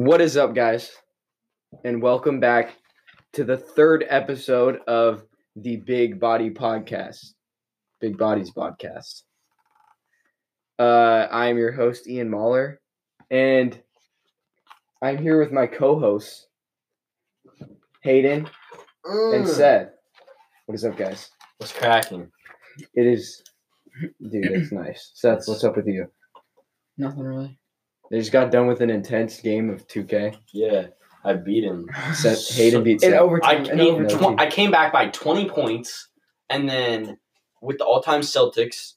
What is up, guys? And welcome back to the third episode of the Big Body Podcast, Big Bodies Podcast. Uh, I am your host, Ian Mahler, and I'm here with my co hosts, Hayden and Seth. What is up, guys? What's cracking? It is, dude, it's nice. Seth, what's up with you? Nothing really. They just got done with an intense game of 2K. Yeah, I beat him. Seth, Hayden beat In Seth. I overtime. In came, overtime. tw- I came back by 20 points, and then with the all-time Celtics,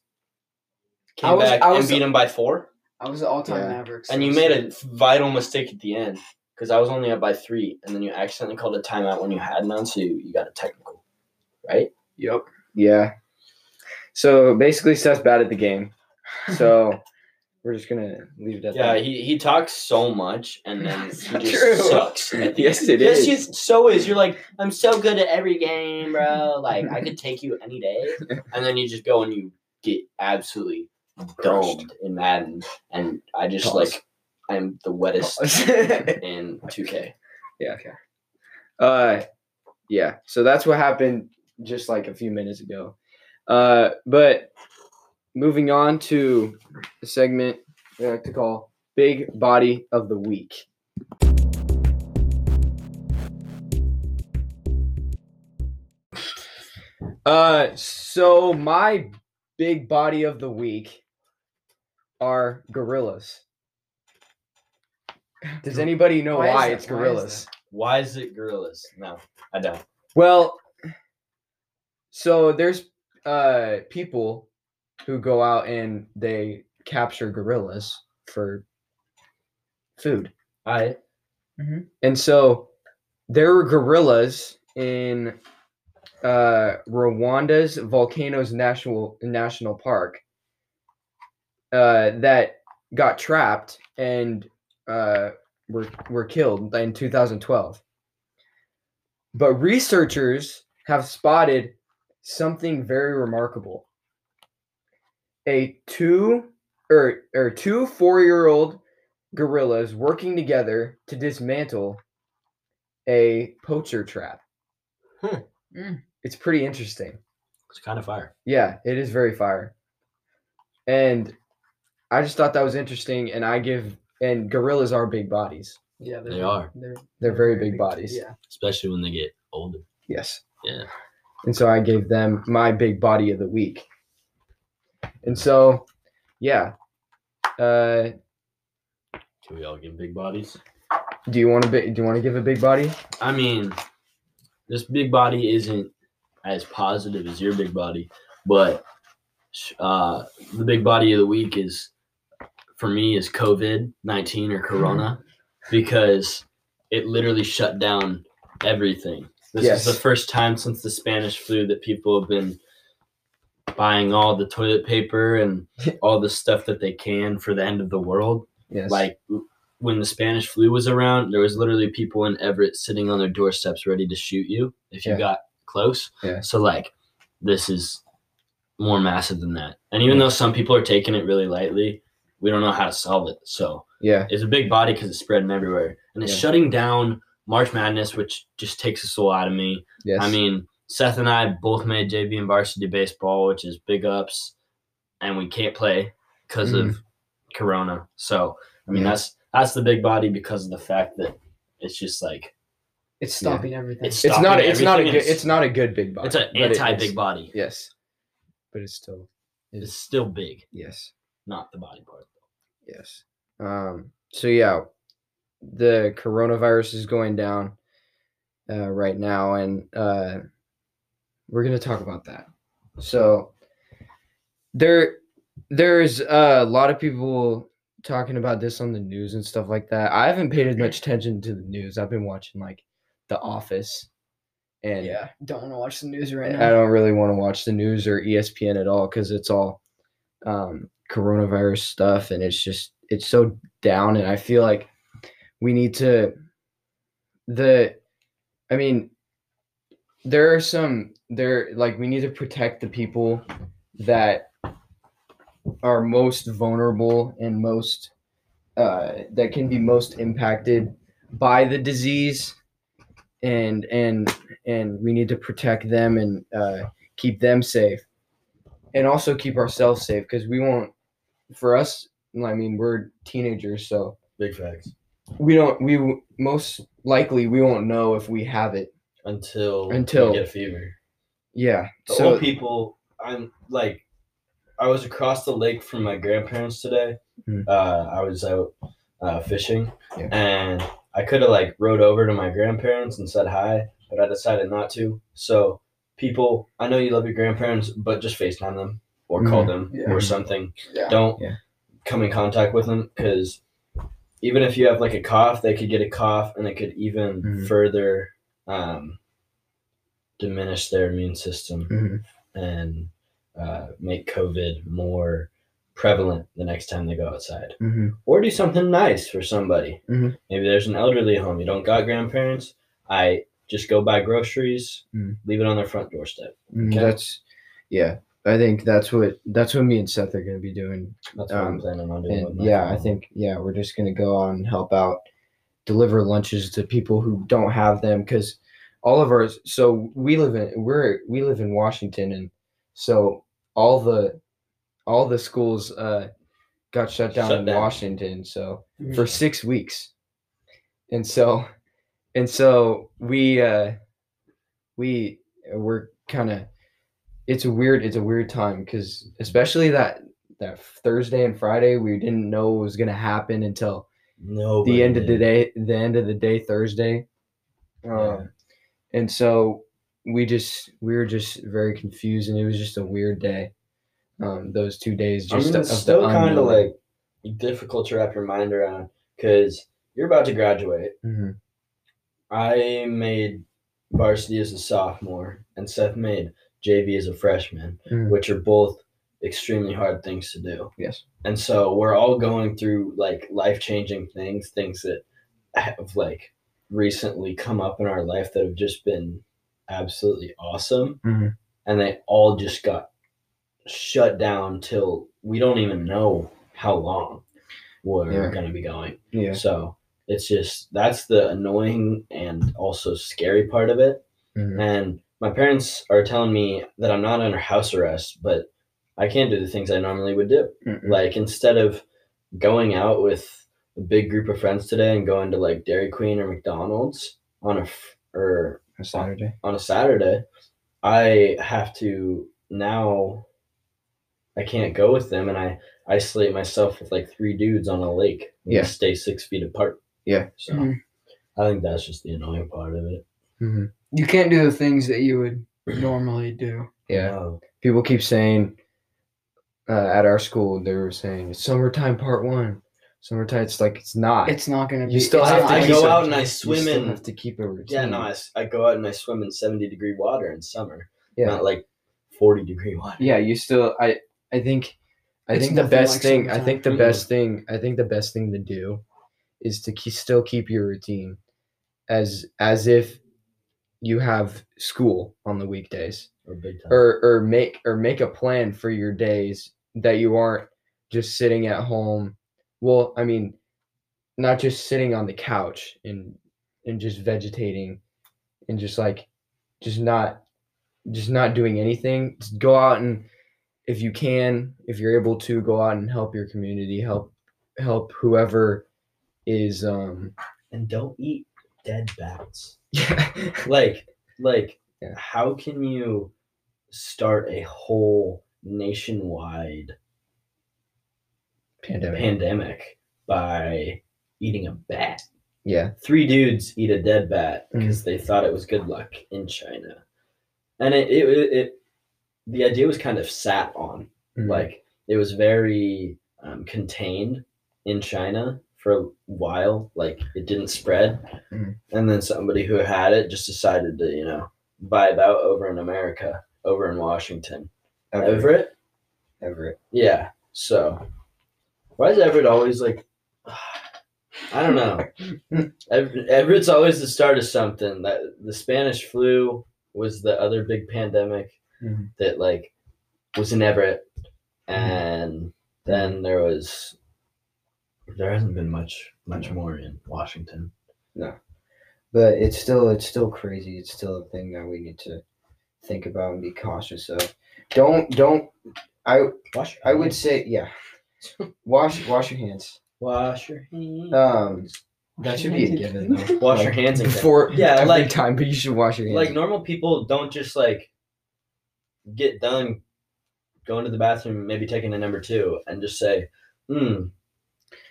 came I was- back I and beat him by four. I was the all-time Yeah. Mavericks. And you made a vital mistake at the end because I was only up by three, and then you accidentally called a timeout when you had none, so you, you got a technical, right? Yep. Yeah. So basically, Seth's bad at the game. So we're just gonna leave it at Yeah, that. he, he talks so much, and then he just true. sucks. Yes, it yes, is. Yes, so is. You're like, I'm so good at every game, bro. Like, I could take you any day. And then you just go and you get absolutely domed in Madden. And I just, Pause. like, I'm the wettest in 2K. Yeah. Okay. Uh, yeah. So that's what happened just like a few minutes ago. Uh, but moving on to the segment we like to call "Big Body of the Week." Uh, so my big body of the week are gorillas. Does anybody know Why why, is that? it's Why is gorillas? Why is it gorillas? No, I don't. Well, so there's uh people who go out and they capture gorillas for food. I And so there were gorillas in uh Rwanda's Volcanoes National National Park uh that got trapped and uh were were killed in 2012. But researchers have spotted something very remarkable. A two or or two four-year-old gorillas working together to dismantle a poacher trap. Hmm. Mm. It's pretty interesting. it's kind of fire. Yeah, it is very fire. And I just thought that was interesting and I give and gorillas are big bodies. Yeah, They are. They're, They're very big bodies. Yeah. Especially when they get older. Yes. Yeah. And so I gave them my big body of the week. And so, yeah. Uh, Can we all give big bodies? do you want to do you want to give a big body? I mean, this big body isn't as positive as your big body, but uh, the big body of the week is for me is COVID nineteen or Corona because it literally shut down everything. This Yes. is the first time since the Spanish flu that people have been buying all the toilet paper and all the stuff that they can for the end of the world Yes. like when the Spanish flu was around, there was literally people in Everett sitting on their doorsteps ready to shoot you if you Yeah. got close. Yeah. So like this is more massive than that. And even though some people are taking it really lightly, we don't know how to solve it. So yeah. it's a big body because it's spreading everywhere. And it's Yeah. shutting down March Madness, which just takes the soul out of me. Yes. I mean, Seth and I both made JV and varsity baseball, which is big ups, and we can't play because of Corona. So I mean. Yeah. that's that's the big body because of the fact that it's just like It's stopping everything. It's it's not stopping it's not a everything good and it's not a good big body. it's an anti it's- big body. Yes. But it's still It's still big, yes. not the body part. Yes. Um, so yeah, the coronavirus is going down uh, right now, and uh, we're gonna talk about that. So there, there's a lot of people talking about this on the news and stuff like that. I haven't paid as much attention to the news. I've been watching like The Office, and yeah. Don't want to watch the news right now. I don't really want to watch the news or ESPN at all because it's all um, coronavirus stuff, and it's just it's so down. And I feel like we need to the, I mean, there are some there like we need to protect the people that are most vulnerable and most uh, that can be most impacted by the disease, and and and we need to protect them and uh, keep them safe, and also keep ourselves safe because we won't. For us, I mean, we're teenagers, so Big facts. we don't. We most likely we won't know if we have it. Until Until- you get fever. Yeah. The so old people, I'm like, I was across the lake from my grandparents today. Mhm. Uh, I was out uh, fishing, Yeah. and I could have like rode over to my grandparents and said hi, but I decided not to. So, people, I know you love your grandparents, but just Facetime them or call Mhm. them Yeah. or something. Yeah. Don't come in contact with them because even if you have like a cough, they could get a cough, and it could even Mhm. further um, diminish their immune system Mhm. and uh, make COVID more prevalent the next time they go outside. Mhm. Or do something nice for somebody. Mhm. Maybe there's an elderly home. You don't got grandparents. I just go buy groceries, Mhm. leave it on their front doorstep. Mm, Okay. That's yeah. I think that's what that's what me and Seth are going to be doing. That's what I'm Um, planning on doing. with And my yeah, I think yeah, we're just going to go out and help out, deliver lunches to people who don't have them because all of ours. So we live in we're we live in Washington, and so all the all the schools uh, got shut down Shut in down. Washington. So Mhm. for six weeks, and so and so we uh, we we're kind of it's a weird it's a weird time because especially that that Thursday and Friday we didn't know what was gonna happen until no the end of the day the end of the day Thursday, um, Yeah. and so we just we were just very confused and it was just a weird day. Um, those two days I just mean, it's still kind of like difficult to wrap your mind around because you're about to graduate. Mhm. I made varsity as a sophomore, and Seth made JV as a freshman, Mhm. which are both extremely hard things to do. Yes. And so we're all going through like life changing things, things that have like recently come up in our life that have just been absolutely awesome. Mhm. And they all just got shut down till we don't even know how long we're Yeah. going to be going. Yeah. So it's just that's the annoying and also scary part of it. Mhm. And my parents are telling me that I'm not under house arrest, but I can't do the things I normally would do. Mhm. Like instead of going out with a big group of friends today and going to like Dairy Queen or McDonald's on a f- or A Saturday. on a Saturday, I have to now. I can't go with them, and I isolate myself with like three dudes on a lake. We Yeah. stay six feet apart. Yeah. So Mhm. I think that's just the annoying part of it. hmm You can't do the things that you would normally do. Yeah. Oh, people keep saying uh, at our school they were saying it's summertime part one summertime it's like it's not It's not gonna be. You still it's have not to I go it- out and I you swim still in. have to keep a routine Yeah, no, I, I go out and I swim in seventy degree water in summer. yeah Not like forty degree water. yeah you still i i think i It's think the best like thing i think the Mhm. best thing i think the best thing to do is to keep, still keep your routine as as if you have school on the weekdays Or big time. or or make or make a plan for your days that you aren't just sitting at home well i mean not just sitting on the couch and and just vegetating and just like just not just not doing anything just go out and if you can if you're able to go out and help your community help help whoever is um and don't eat dead bats. yeah Like, like, Yeah. how can you start a whole nationwide pandemic pandemic by eating a bat? yeah Three dudes eat a dead bat Mm. because they thought it was good luck in China, and it it, it, it the idea was kind of sat on Mhm. like it was very um, contained in China for a while. Like it didn't spread, Mhm. and then somebody who had it just decided to you know vibe out over in America, over in Washington, Everett. Everett. Everett. Yeah. So why is Everett always like? I don't know. Ever- Everett's always the start of something. That the Spanish flu was the other big pandemic Mhm. that like was in Everett, Mm-hmm. and then there was There hasn't been much much more in Washington. No, but it's still it's still crazy. It's still a thing that we need to think about and be cautious of. Don't don't I Wash. I would say yeah. Wash wash your hands. wash your hands. Um that should be a given though. wash Like, your hands and before Yeah, every like- time, but you should wash your hands. like normal people don't just like get done going to the bathroom, maybe taking a number two, and just say, "Hmm,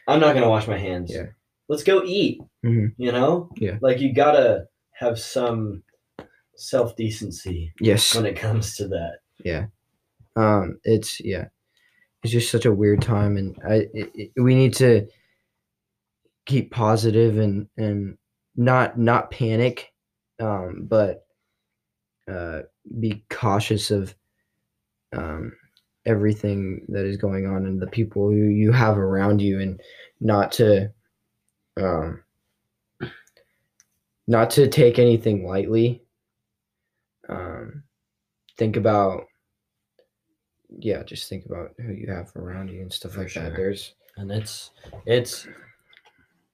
I'm not gonna wash my hands. Yeah. Let's go eat." Mhm. You know, Yeah. like you gotta have some self decency yes. when it comes to that. Yeah. Um it's yeah. It's just such a weird time and I it, it- we need to keep positive and and not not panic um but uh be cautious of um everything that is going on and the people who you have around you and not to um not to take anything lightly. Um think about yeah just think about who you have around you and stuff For like sure. that there's and it's it's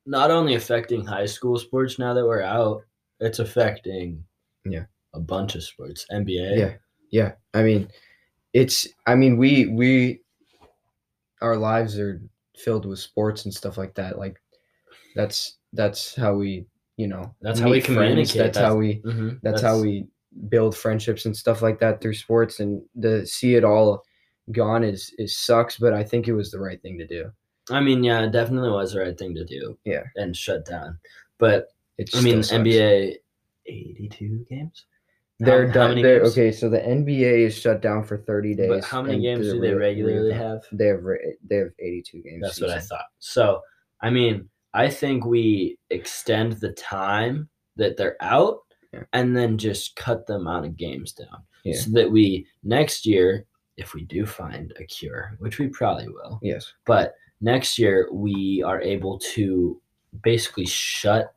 not only affecting high school sports now that we're out it's affecting Yeah. a bunch of sports. Nba yeah. Yeah. I mean it's i mean we we our lives are filled with sports and stuff like that like that's that's how we you know That's how we communicate. that's, how we Mhm. that's, how we build friendships and stuff like that through sports and to see it all gone is is sucks but i think it was the right thing to do i mean yeah it definitely was the right thing to do Yeah. and shut down but it's i mean nba 82 games they're how done many they're, okay so the nba is shut down for 30 days but how many games do they regularly have they have they have 82 games That's what I thought. So, I mean, I think we extend the time that they're out Yeah. and then just cut the amount of games down Yeah. so that we next year, if we do find a cure, which we probably will, yes but next year we are able to basically shut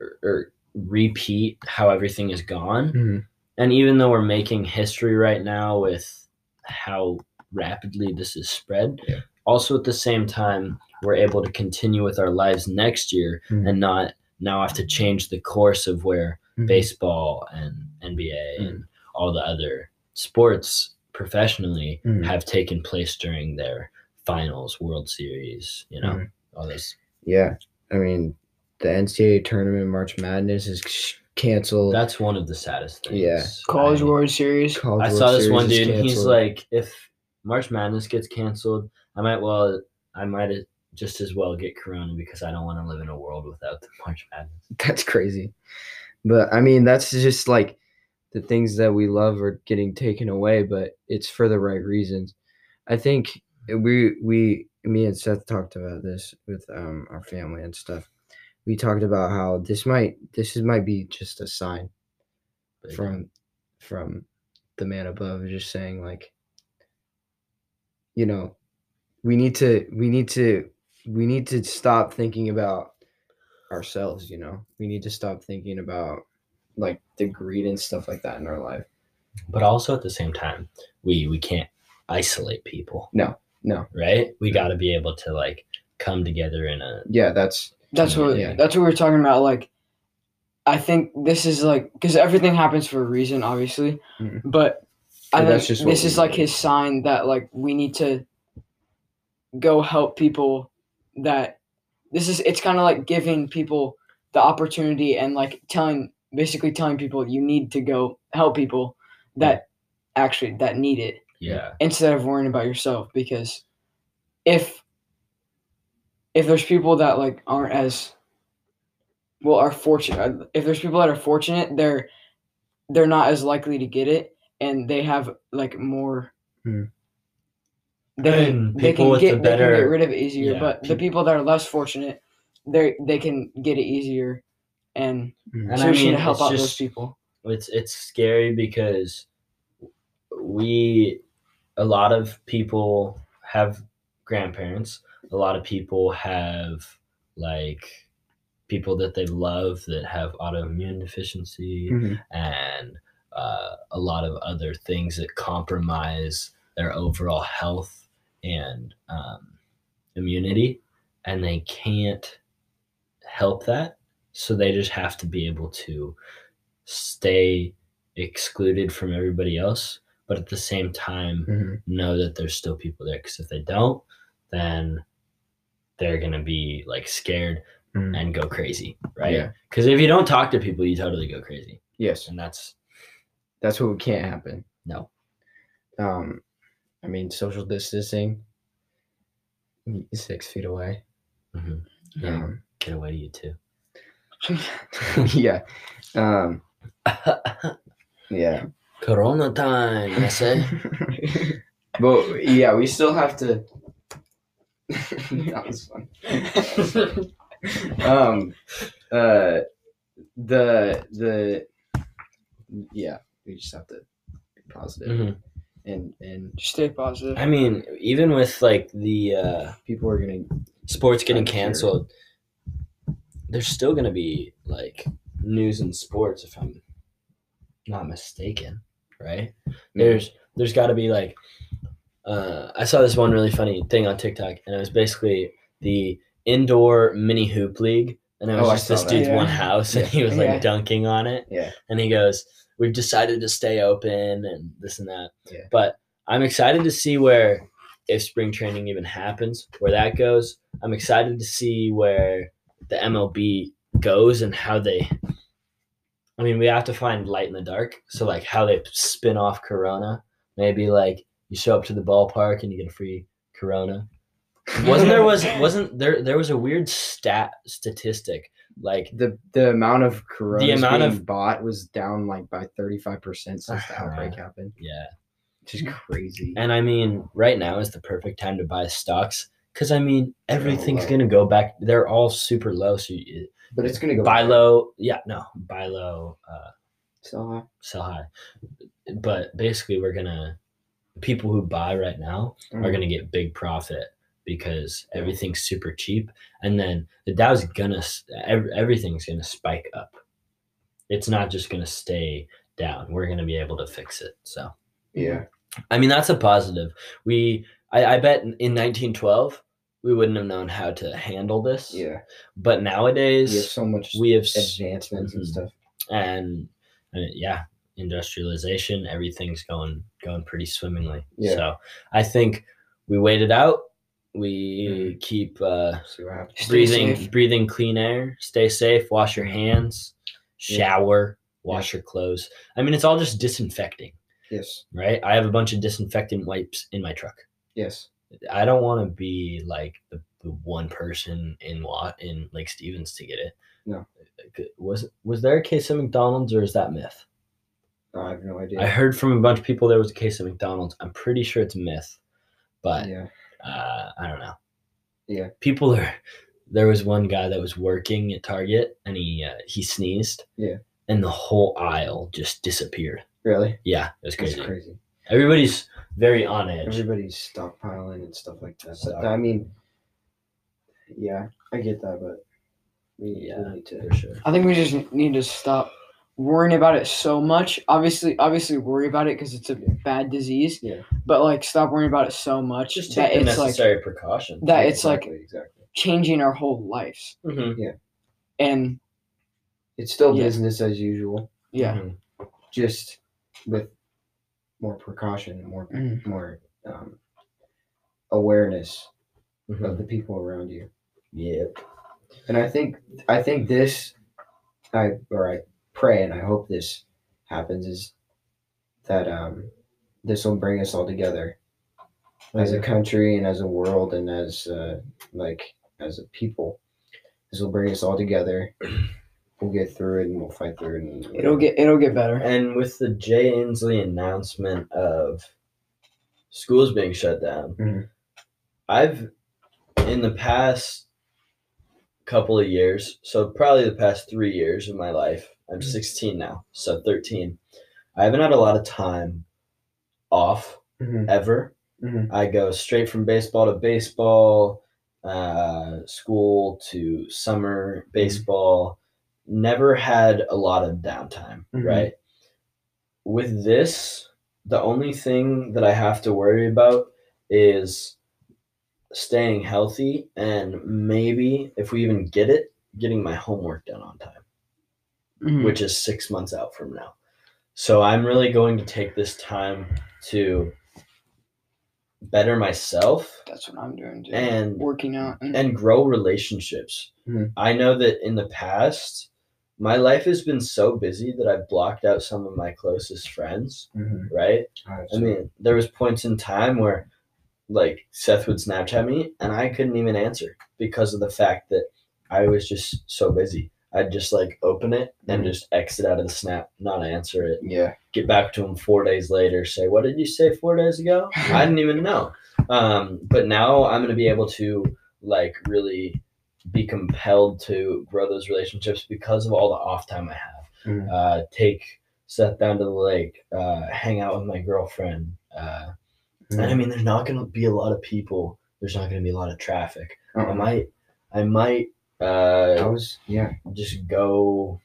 or, or repeat how everything is gone. Mhm. And even though we're making history right now with how rapidly this is spread, Yeah. also at the same time, we're able to continue with our lives next year Mhm. and not now have to change the course of where Mhm. baseball and NBA and all the other sports professionally Mhm. have taken place during their finals, World Series, you know, Mhm. all this. Yeah, I mean, the NCAA tournament, March Madness is canceled. That's one of the saddest things. Yeah. College I- World Series. College I World saw this Series one dude. and He's like, if March Madness gets canceled, I might well, I might just as well get Corona because I don't want to live in a world without the March Madness. that's crazy. But I mean, that's just like the things that we love are getting taken away, but it's for the right reasons. I think we we me and Seth talked about this with um our family and stuff. We talked about how this might this is might be just a sign from from the man above just saying like you know we need to we need to we need to stop thinking about ourselves you know we need to stop thinking about like the greed and stuff like that in our life but also at the same time, we we can't isolate people. No, no. right? We got to be able to like come together in a yeah that's That's what Yeah. that's what we were talking about. Like, I think this is like because everything happens for a reason, obviously. Mhm. But I Yeah, think this is like his sign that like we need to go help people. That this is it's kind of like giving people the opportunity and like telling basically telling people you need to go help people that actually that need it yeah. instead of worrying about yourself because if if there's people that like aren't as well are fortunate if there's people that are fortunate they're they're not as likely to get it and they have like more Hmm. they, And they can get the they can get rid of it easier yeah, but the people that are less fortunate they they can get it easier and, Mhm. And so I we should mean, help it's out those people it's it's scary because we a lot of people have grandparents a lot of people have like people that they love that have autoimmune deficiency Mhm. and uh, a lot of other things that compromise their overall health and um, immunity and they can't help that. So they just have to be able to stay excluded from everybody else, but at the same time, Mhm. know that there's still people there. Because if they don't, then they're gonna be like scared Mhm. and go crazy, right? Yeah. Because if you don't talk to people, you totally go crazy, Yes, and that's that's what can't happen. No. Um, I mean, social distancing. Six feet away. mhm. yeah, Um, get away to you too. yeah. Um, yeah. Corona time, I say. but yeah, we still have to. That was fun. um, uh, the the yeah, we just have to be positive Mhm. and and Stay positive. I mean, even with like the uh, people are gonna sports getting I'm sure. canceled, there's still gonna be like news and sports if I'm not mistaken, right? There's there's got to be like uh, I saw this one really funny thing on TikTok, and it was basically the indoor mini hoop league, and it was Oh, just this that. dude's Yeah. one house, and he was like Yeah. dunking on it, yeah and he goes, "We've decided to stay open and this and that." Yeah. But I'm excited to see where if spring training even happens, where that goes. I'm excited to see where the MLB goes and how they. I mean, we have to find light in the dark. So like how they spin off Corona. Maybe like you show up to the ballpark and you get a free Corona. Wasn't there was wasn't there there was a weird stat statistic like the the amount of corona The amount being of- bought was down like by 35 percent since the outbreak happened yeah which is crazy And I mean, right now is the perfect time to buy stocks because I mean everything's gonna go back. They're all super low, so you, but it's gonna go buy back. low. Yeah, no, buy low, uh, so high. sell high. But basically, we're gonna people who buy right now are Mhm. gonna get big profit because everything's super cheap, and then the Dow's gonna everything's gonna spike up. It's not just gonna stay down. We're gonna be able to fix it. So. yeah I mean, that's a positive. We, I, I bet in in 1912 we wouldn't have known how to handle this. yeah But nowadays we have so much we have, advancements and Mhm. stuff and uh, yeah, industrialization. Everything's going going pretty swimmingly. Yeah. So I think we wait it out. We Mm-hmm. keep uh, see what happens breathing safe. breathing clean air. Stay safe. Wash your hands. Yeah. Shower. Wash your clothes. I mean, it's all just disinfecting, yes right? I have a bunch of disinfectant wipes in my truck. yes I don't want to be like the, the one person in Wat in Lake Stevens to get it. No. Was was there a case of McDonald's or is that myth? I have no idea I heard from a bunch of people there was a case of McDonald's. I'm pretty sure it's a myth, but yeah uh, I don't know. Yeah. People are. There was one guy that was working at Target and he uh, he sneezed. Yeah. And the whole aisle just disappeared. really Yeah, it was that's crazy. crazy Everybody's very on edge. everybody's stockpiling and stuff like that but, i mean yeah i get that but we, we Yeah, need to for sure. I think we just need to stop worrying about it so much. Obviously, obviously worry about it because it's a bad disease. Yeah. But like, stop worrying about it so much Just that take the it's like necessary precautions. that it's like exactly, exactly changing our whole lives. Mhm. And it's still Yeah. business as usual yeah, Mhm. just with more precaution, more Mhm. more um, awareness Mhm. of the people around you. Yep. And I think I think this, I or I pray and I hope this happens is that um, this will bring us all together as a country and as a world and as uh, like as a people. This will bring us all together. We'll get through it and we'll fight through it. And it'll get it'll get better. And with the Jay Inslee announcement of schools being shut down, Mhm. I've in the past couple of years, so probably the past three years of my life, I'm 16 now, so 13. I haven't had a lot of time off Mhm. ever. Mhm. I go straight from baseball to baseball, uh, school to summer baseball. Never had a lot of downtime, Mhm. right? With this, the only thing that I have to worry about is staying healthy and maybe if we even get it, getting my homework done on time, Mhm. which is six months out from now. So I'm really going to take this time to better myself That's what I'm doing too. and working out. And, and grow relationships. Mhm. I know that in the past, my life has been so busy that I've blocked out some of my closest friends, Mhm. right? I mean, there was points in time where like Seth would Snapchat me and I couldn't even answer because of the fact that I was just so busy. I'd just like open it and just exit out of the snap, not answer it, yeah, get back to him four days later, say, What did you say four days ago? I didn't even know. Um, but now I'm going to be able to like really be compelled to grow those relationships because of all the off time I have. Mhm. Uh, take Seth down to the lake, uh, hang out with my girlfriend. Uh, and I mean, there's not going to be a lot of people. There's not going to be a lot of traffic. I Uh-uh. might, I might I uh, was yeah. just go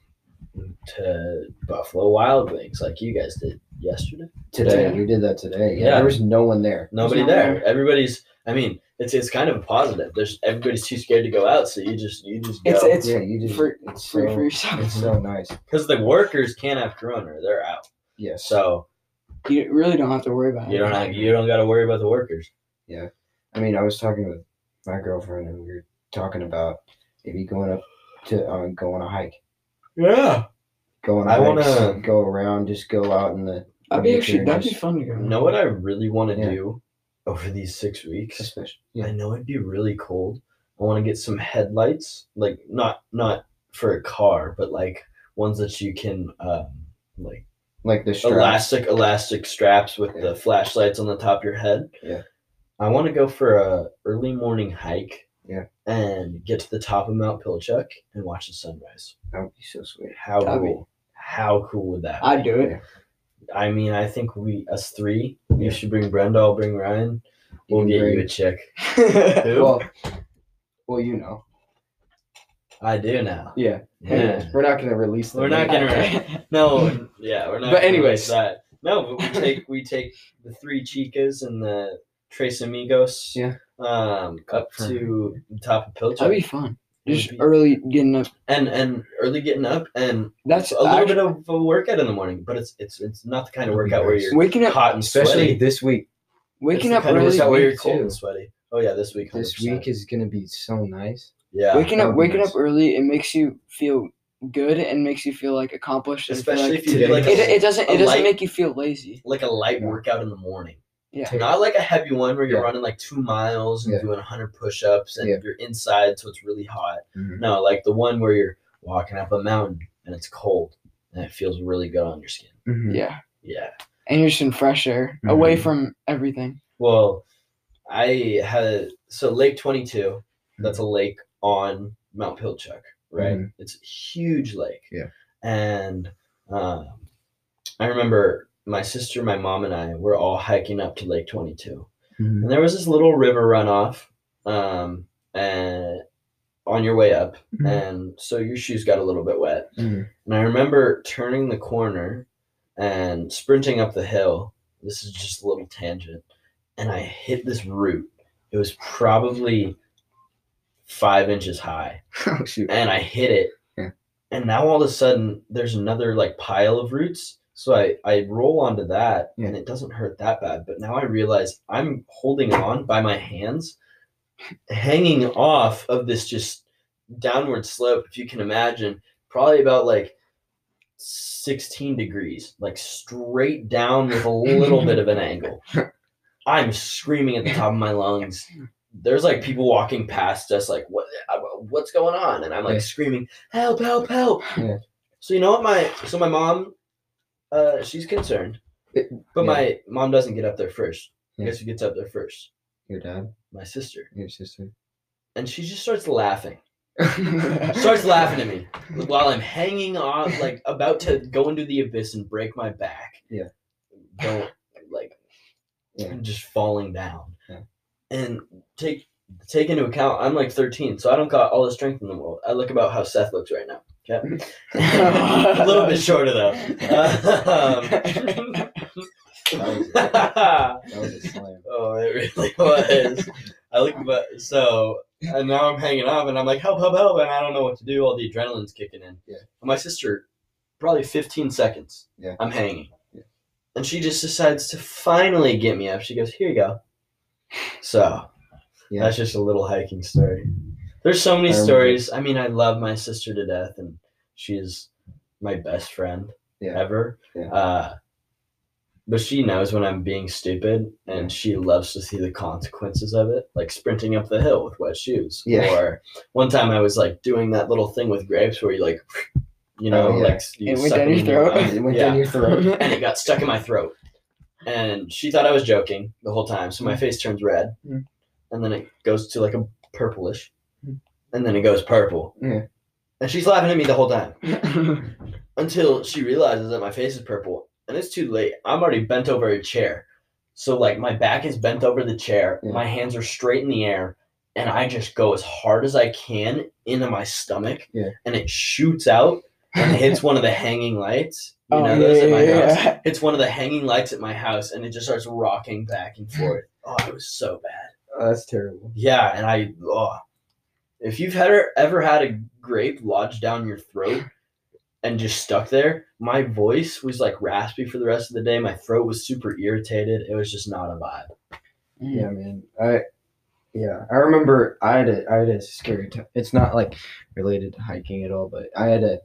to Buffalo Wild Wings like you guys did yesterday. Today Yeah. we did that today. Yeah, Yeah. there was no one there. Nobody no there. there. Everybody's. I mean, it's it's kind of a positive. There's everybody's too scared to go out, so you just you just go It's- it's- yeah, you just for- it's free so, for yourself. It's so nice. because the workers can't have corona. They're out, Yes. so You really don't have to worry about it. you don't have you don't got to worry about the workers. Yeah, I mean, I was talking with my girlfriend and we were talking about maybe going up to uh, go on a hike. Yeah. Go on a I hike, wanna- go around, just go out in the That'd be actually that'd be fun to go. You know what I really want to Yeah. do over these six weeks? especially I know it'd be really cold. I want to get some headlights, like not not for a car, but like ones that you can um, like like the straps. elastic elastic straps with Yeah. the flashlights on the top of your head. Yeah. I want to go for a early morning hike. Yeah. And get to the top of Mount Pilchuck and watch the sunrise. That would be so sweet. How That'd be- cool! How cool would that? Be? I'd do it. I mean, I think we us three. Yeah. You should bring Brenda. I'll bring Ryan. We'll get bring- you a chick. Well, well, you know. I do now. Yeah. Yeah. Anyways, we're not gonna release. the We're not gonna- No, yeah, we're not. But anyways. release that no, but we take we take the three chicas and the Tres Amigos. Yeah. Um, up to the top of That'd be fun. Just be- early getting up. and and early getting up and That's a little actually, bit of a workout in the morning, but it's it's it's not the kind of workout where you're waking up. hot and Especially sweaty. this week. Waking It's up the kind of early. workout where you're week, cold too. and sweaty. Oh yeah, this week. 100%. This week is gonna be so nice. Yeah, Waking up, waking nice. up early, it makes you feel good and makes you feel like accomplished. especially like, if you do like it, a, it doesn't it doesn't light- make you feel lazy. like a light workout in the morning. Yeah. Take- Not like a heavy one where you're Yeah. running like two miles and Yeah. doing 100 push ups and Yeah. you're inside, so it's really hot. Mhm. No, like the one where you're walking up a mountain and it's cold and it feels really good on your skin. Mhm. Yeah, Yeah. and you're just in fresh air, away Mhm. from everything. Well, I had so Lake 22, that's a lake on Mount Pilchuck, right? Mhm. It's a huge lake. Yeah. And um, I remember my sister, my mom, and I were all hiking up to Lake 22. Mhm. And there was this little river runoff um, and on your way up. Mhm. And so your shoes got a little bit wet. Mhm. And I remember turning the corner and sprinting up the hill. This is just a little tangent. And I hit this root. It was probably five inches high. oh shoot. And I hit it. Yeah. And now all of a sudden there's another like pile of roots. So I, I roll onto that and it doesn't hurt that bad. But now I realize I'm holding on by my hands, hanging off of this just downward slope, if you can imagine, probably about like 16 degrees, like straight down with a little bit of an angle. I'm screaming at the top of my lungs. There's like people walking past us, like, what? uh, What's going on? And I'm like Yeah. screaming, help, help, help. Yeah. So you know what my so my mom, uh, she's concerned, but yeah. my mom doesn't get up there first. Yeah. Guess who gets up there first? Your dad, My sister, your sister. and she just starts laughing. starts laughing at me while I'm hanging off, like about to go into the abyss and break my back. Yeah. Don't like, Yeah. just falling down. Yeah. And take take into account, I'm like 13, so I don't got all the strength in the world. I look about how Seth looks right now. Okay, a little bit shorter though. Um, That was, that was a slam. oh, it really was. I look, but so and now I'm hanging up, and I'm like, help, help, help, and I don't know what to do. All the adrenaline's kicking in. Yeah. And my sister, probably 15 seconds. Yeah. I'm hanging. Yeah. And she just decides to finally get me up. She goes, here you go. So Yeah. that's just a little hiking story. There's so many I stories. I mean, I love my sister to death, and she is my best friend Yeah. ever. Yeah. Uh, but she knows when I'm being stupid, and she loves to see the consequences of it, like sprinting up the hill with wet shoes. Yeah. Or one time I was like doing that little thing with grapes where you like, you know, Oh, yeah. like you It went down your throat? It went yeah. down your throat. and it got stuck in my throat. And she thought I was joking the whole time, so my face turns red, Mm. and then it goes to like a purplish, Mm. and then it goes purple. Yeah. And she's laughing at me the whole time until she realizes that my face is purple and it's too late. I'm already bent over a chair. So like my back is bent over the chair, Yeah. my hands are straight in the air, and I just go as hard as I can into my stomach. Yeah. And it shoots out and hits one of the hanging lights. You Oh, know yeah, those at my yeah, house. yeah. It's one of the hanging lights at my house and it just starts rocking back and forth. Oh, it was so bad. Oh, that's terrible. Yeah, and I oh, if you've had ever had a grape lodged down your throat and just stuck there, my voice was like raspy for the rest of the day. My throat was super irritated. It was just not a vibe. Yeah, man. I yeah, I remember I had a I had a scary time. It's not like related to hiking at all, but I had a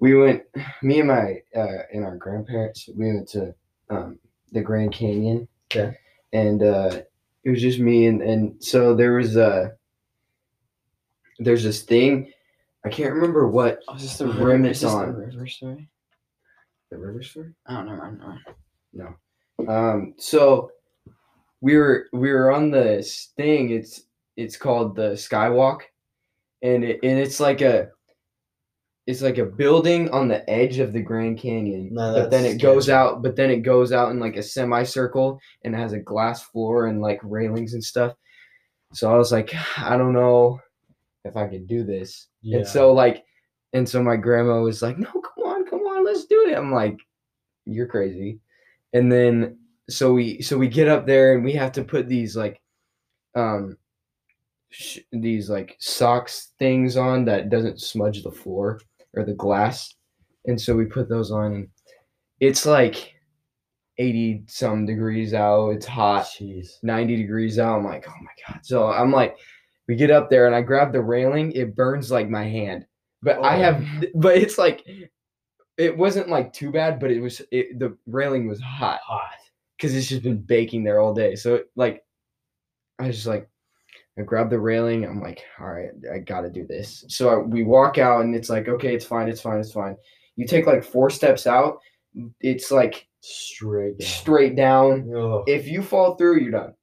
we went me and my uh and our grandparents, we went to um the Grand Canyon. Okay. And uh it was just me and and so there was a there's this thing I can't remember what Oh, is this the Rim it's Is this the on. river story? the river story? I don't know. I don't know. No. Um, so we were we were on this thing. It's it's called the Skywalk, and it, and it's like a it's like a building on the edge of the Grand Canyon. No, but then it goes out. But then it goes out in like a semicircle and has a glass floor and like railings and stuff. So I was like, I don't know if I could do this. And so like, and so my grandma was like, "No, come on, come on, let's do it." I'm like, "You're crazy." And then so we so we get up there and we have to put these like, um, sh- these like socks things on that doesn't smudge the floor or the glass, and so we put those on. And it's like eighty some degrees out. It's hot. jeez. 90 degrees out. I'm like, oh my God. So I'm like, we get up there and I grab the railing. It burns like my hand. But I Oh. have, but it's like, it wasn't like too bad, but it was, it, the railing was hot Hot. because it's just been baking there all day. So like, I was just like, I grab the railing. I'm like, all right, I got to do this. So I, we walk out and it's like, okay, it's fine. It's fine. It's fine. You take like four steps out. It's like Straight down. straight down. Ugh. If you fall through, you're done.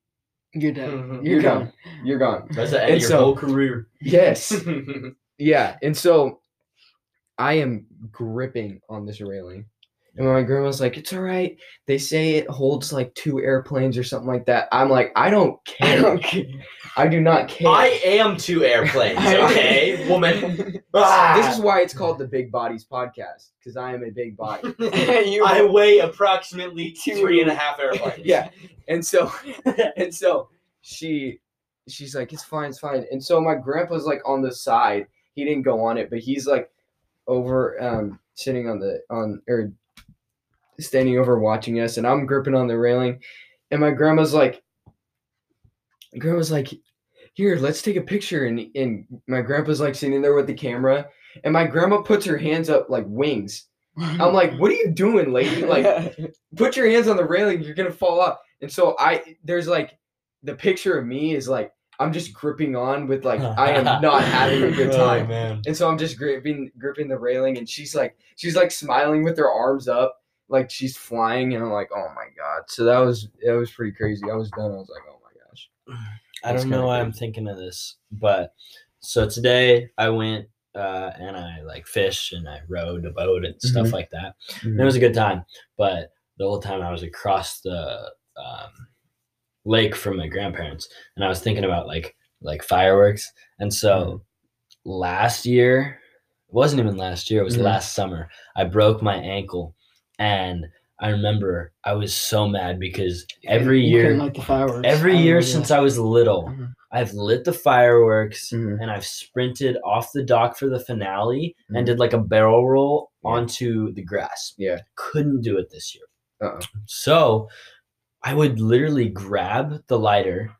You're dead. You're done. You're gone. That's the end And of your so- whole career. Yes. yeah. And so I am gripping on this railing. And my grandma's like, it's all right. They say it holds like two airplanes or something like that. I'm like, I don't I care. don't care. I do not care. I am two airplanes, okay, woman. Ah. this is why it's called the Big Bodies Podcast, because I am a big body. I weigh approximately two. three and a half airplanes. yeah. And so and so she she's like, it's fine, it's fine. And so my grandpa's like on the side. He didn't go on it, but he's like over um sitting on the on or standing over watching us and I'm gripping on the railing and my grandma's like grandma's like here let's take a picture and and my grandpa's like sitting there with the camera and my grandma puts her hands up like wings. I'm like what are you doing lady? Like put your hands on the railing you're gonna fall off. And so i there's like the picture of me is like i'm just gripping on with like i am not having a good Oh, time. man. and so i'm just gripping gripping the railing and she's like she's like smiling with her arms up like she's flying and i'm like oh my god so that was it was pretty crazy i was done i was like oh my gosh I That's don't know why good. I'm thinking of this, but so today I went uh, and I like fished and I rowed a boat and stuff Mhm. like that. And it was a good time, but the whole time I was across the um, lake from my grandparents, and I was thinking about like like fireworks. And so last year, it wasn't even last year; it was Mhm. last summer. I broke my ankle, and I remember I was so mad because every year, light the fireworks. every year since. I was little, Mhm. I've lit the fireworks Mhm. and I've sprinted off the dock for the finale Mhm. and did like a barrel roll Yeah. onto the grass. Yeah. Couldn't do it this year. Uh-oh. So I would literally grab the lighter,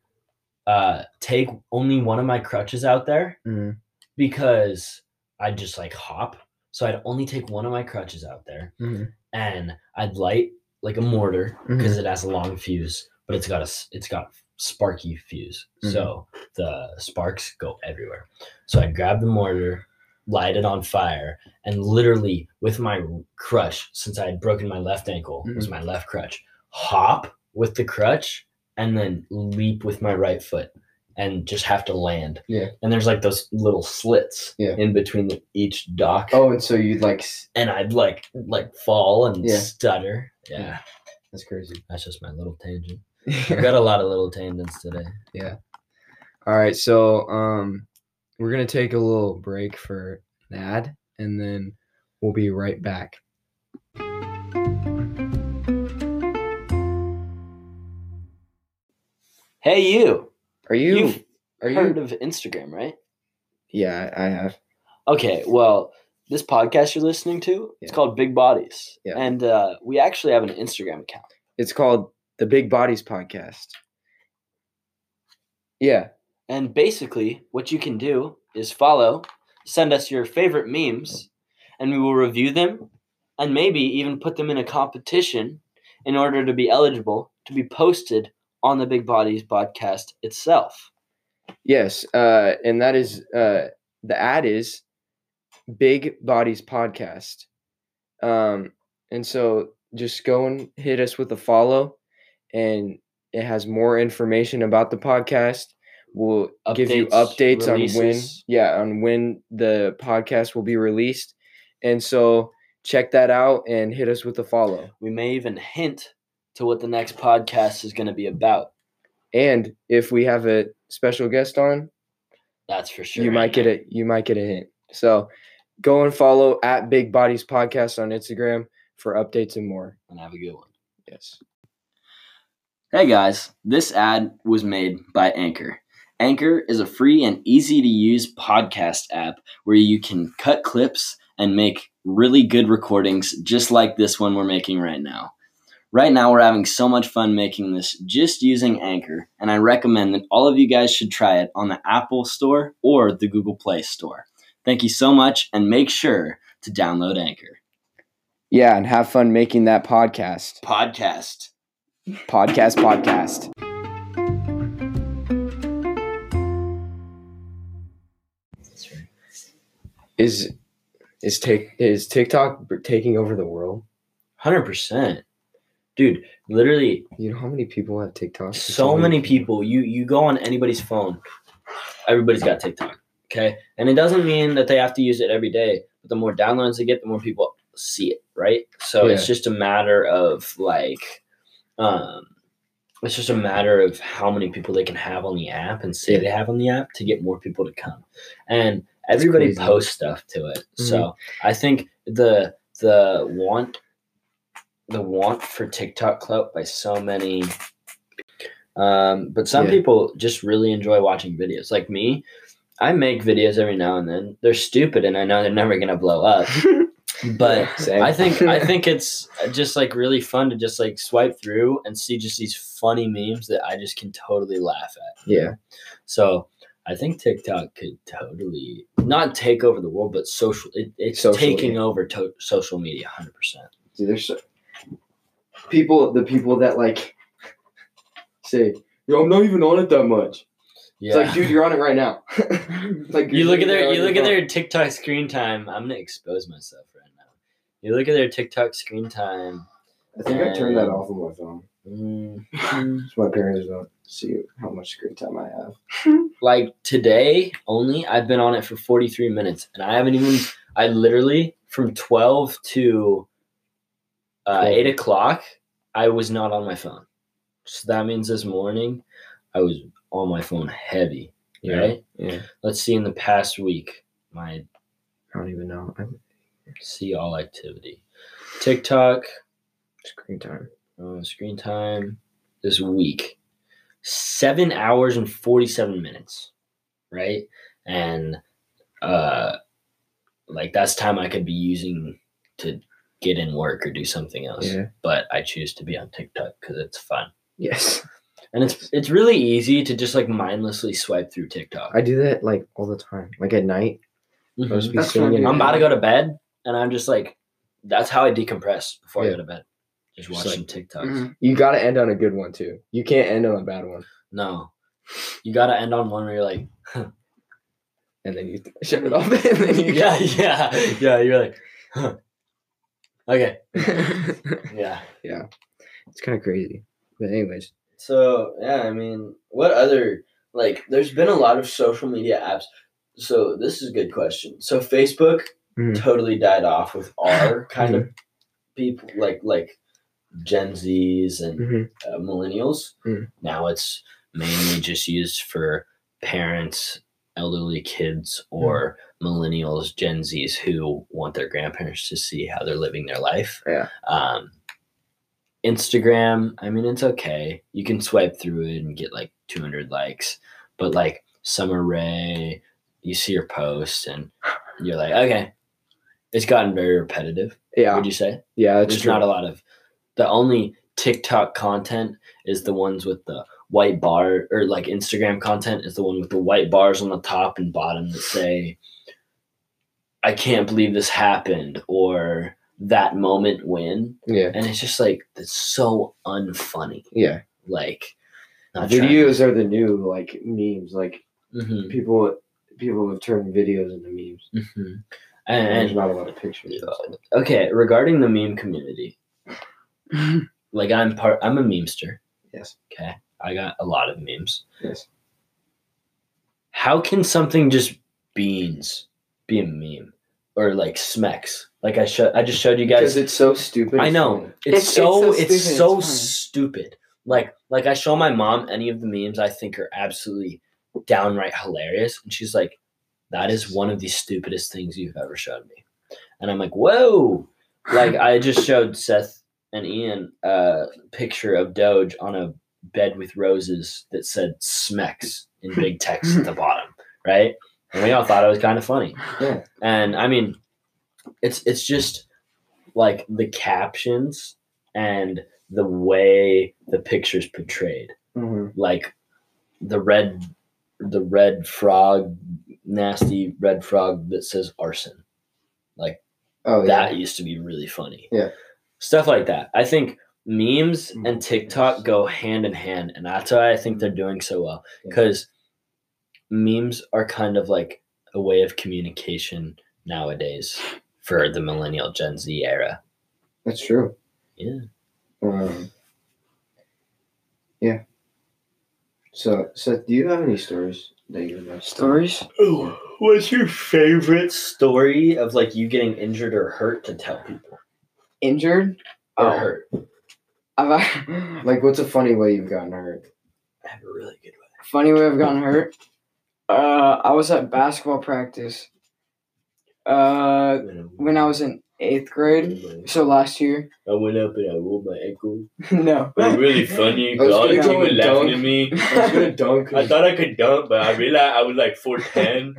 uh, take only one of my crutches out there Mhm. because I'd just like hop. So I'd only take one of my crutches out there Mhm. and I'd light like a mortar because it has a long fuse, but it's got a it's got sparky fuse, Mhm. so the sparks go everywhere. So I'd grab the mortar, light it on fire, and literally with my crutch, since I had broken my left ankle, was Mhm. my left crutch, hop with the crutch and then leap with my right foot and just have to land. Yeah. And there's like those little slits Yeah. in between the, each dock Oh, and so you'd like. and I'd like like fall and Yeah. stutter. Yeah, Yeah. That's crazy. that's just my little tangent. I've got a lot of little tangents today. Yeah. All right, so um, we're gonna take a little break for an ad, and then we'll be right back. Hey, you! Are you? You've are Heard you? of Instagram, right? Yeah, I have. Okay, well, this podcast you're listening to, it's called Big Bodies, Yeah. and uh, we actually have an Instagram account. It's called the Big Bodies Podcast. Yeah. And basically, what you can do is follow, send us your favorite memes, and we will review them and maybe even put them in a competition in order to be eligible to be posted on the Big Bodies podcast itself. Yes. Uh, and that is uh, the ad is Big Bodies Podcast. Um, and so just go and hit us with a follow, and it has more information about the podcast. We'll give you Updates, updates on when, yeah, on when the podcast will be released. And so check that out and hit us with a follow. We may even hint to what the next podcast is going to be about. And if we have a special guest on, That's for sure. you might get a you might get a hint. So go and follow at Big Bodies Podcast on Instagram for updates and more. And have a good one. Yes. Hey guys, this ad was made by Anchor. Anchor is a free and easy to use podcast app where you can cut clips and make really good recordings just like this one we're making right now. Right now, we're having so much fun making this just using Anchor, and I recommend that all of you guys should try it on the Apple Store or the Google Play Store. Thank you so much, and make sure to download Anchor. Yeah, and have fun making that podcast. Podcast. Podcast podcast. Is is take is TikTok taking over the world? Hundred percent, dude. Literally, You know how many people have TikTok? It's so many people. You you go on anybody's phone, everybody's got TikTok. Okay, and it doesn't mean that they have to use it every day. But the more downloads they get, the more people see it. Right. So it's just a matter of like, um, it's just a matter of how many people they can have on the app and say Yeah. they have on the app to get more people to come. And everybody posts stuff to it. Mm-hmm. So I think the the want the want for TikTok clout by so many um, but some Yeah. people just really enjoy watching videos. Like me, I make videos every now and then. They're stupid and I know they're never gonna blow up. But. I think I think it's just like really fun to just like swipe through and see just these funny memes that I just can totally laugh at. yeah. So I think TikTok could totally not take over the world, but social. It, it's taking over to, social media, hundred percent. Dude, there's so, people the people that like say, "Yo, I'm not even on it that much." Yeah. It's like, dude, you're on it right now. like you look at their you look at their TikTok screen time. I'm gonna expose myself right now. You look at their TikTok screen time. I think I turned that off on my phone. mm, So my parents don't see how much screen time I have. like today only, I've been on it for 43 minutes, and I haven't even. I literally from 12 to uh, 12. eight o'clock, I was not on my phone. So that means this morning, I was on my phone heavy. Right. Yeah. Let's see in the past week my I don't even know. I'm see all activity. TikTok Screen time. Uh, screen time this week seven hours and 47 minutes, right? And uh, like that's time I could be using to get in work or do something else. Yeah. But I choose to be on TikTok because it's fun. Yes. And it's it's really easy to just like mindlessly swipe through TikTok. I do that like all the time. Like at night. Mhm. I'll just be That's sitting fun, in dude. I'm about to go to bed and I'm just like, that's how I decompress before I go to bed. Just Just watching like- TikToks. Mhm. You gotta end on a good one too. You can't end on a bad one. No. You gotta end on one where you're like, And then you shut it off and then you yeah, yeah, yeah. You're like, huh. Okay. Yeah. Yeah. It's kind of crazy. But anyways, So yeah, I mean, what other like? There's been a lot of social media apps. So this is a good question. So Facebook Mhm. totally died off with our kind of people, like like Gen Zs and Mhm. uh, millennials. Mhm. Now it's mainly just used for parents, elderly kids, or millennials, Gen Zs who want their grandparents to see how they're living their life. Yeah. Um, Instagram, I mean, it's okay. You can swipe through it and get like 200 likes, but like Summer Rae, you see her post and you're like, okay, it's gotten very repetitive. yeah, Would you say? yeah, There's true. not a lot of the only TikTok content is the ones with the white bar or like Instagram content is the one with the white bars on the top and bottom that say I can't believe this happened or that moment when yeah, and it's just like it's so unfunny yeah. like Videos are the new like memes. Like hmm people, people have turned videos into memes. hmm And there's not a lot of pictures. and stuff. okay regarding the meme community like I'm part I'm a memester Yes. okay I got a lot of memes Yes. how can something just beans be a meme or like smex like i showed i just showed you Because guys it's so stupid. i know. It's, It's- so it's so it's stupid, so stupid. Like like i show my mom any of the memes i think are absolutely downright hilarious and she's like that is one of the stupidest things you've ever shown me. And i'm like whoa! Like i just showed seth and ian a picture of doge on a bed with roses that said smex in big text at the bottom right and we all thought it was kind of funny Yeah. and i mean it's it's just like the captions and the way the picture's portrayed Mhm. like the red the red frog nasty red frog that says arson like Oh yeah. that used to be really funny Yeah. stuff like that i think memes and tiktok go hand in hand and that's why i think they're doing so well because memes are kind of like a way of communication nowadays for the millennial gen z era That's true. Yeah. Um, yeah. So, Seth, do you have any stories that you would like to tell? Stories? Ooh, what's your favorite story of like you getting injured or hurt to tell people Injured? or Oh. hurt I've Like, what's a funny way you've gotten hurt? i have a really good one funny way I've gotten hurt. Uh, I was at basketball practice. Uh, when I was in eighth grade, so last year. I went up and I rolled my ankle. no. It was really funny. I was all the team was laughing at me. I was gonna dunk. I thought I could dunk, but I realized I was like 4'10.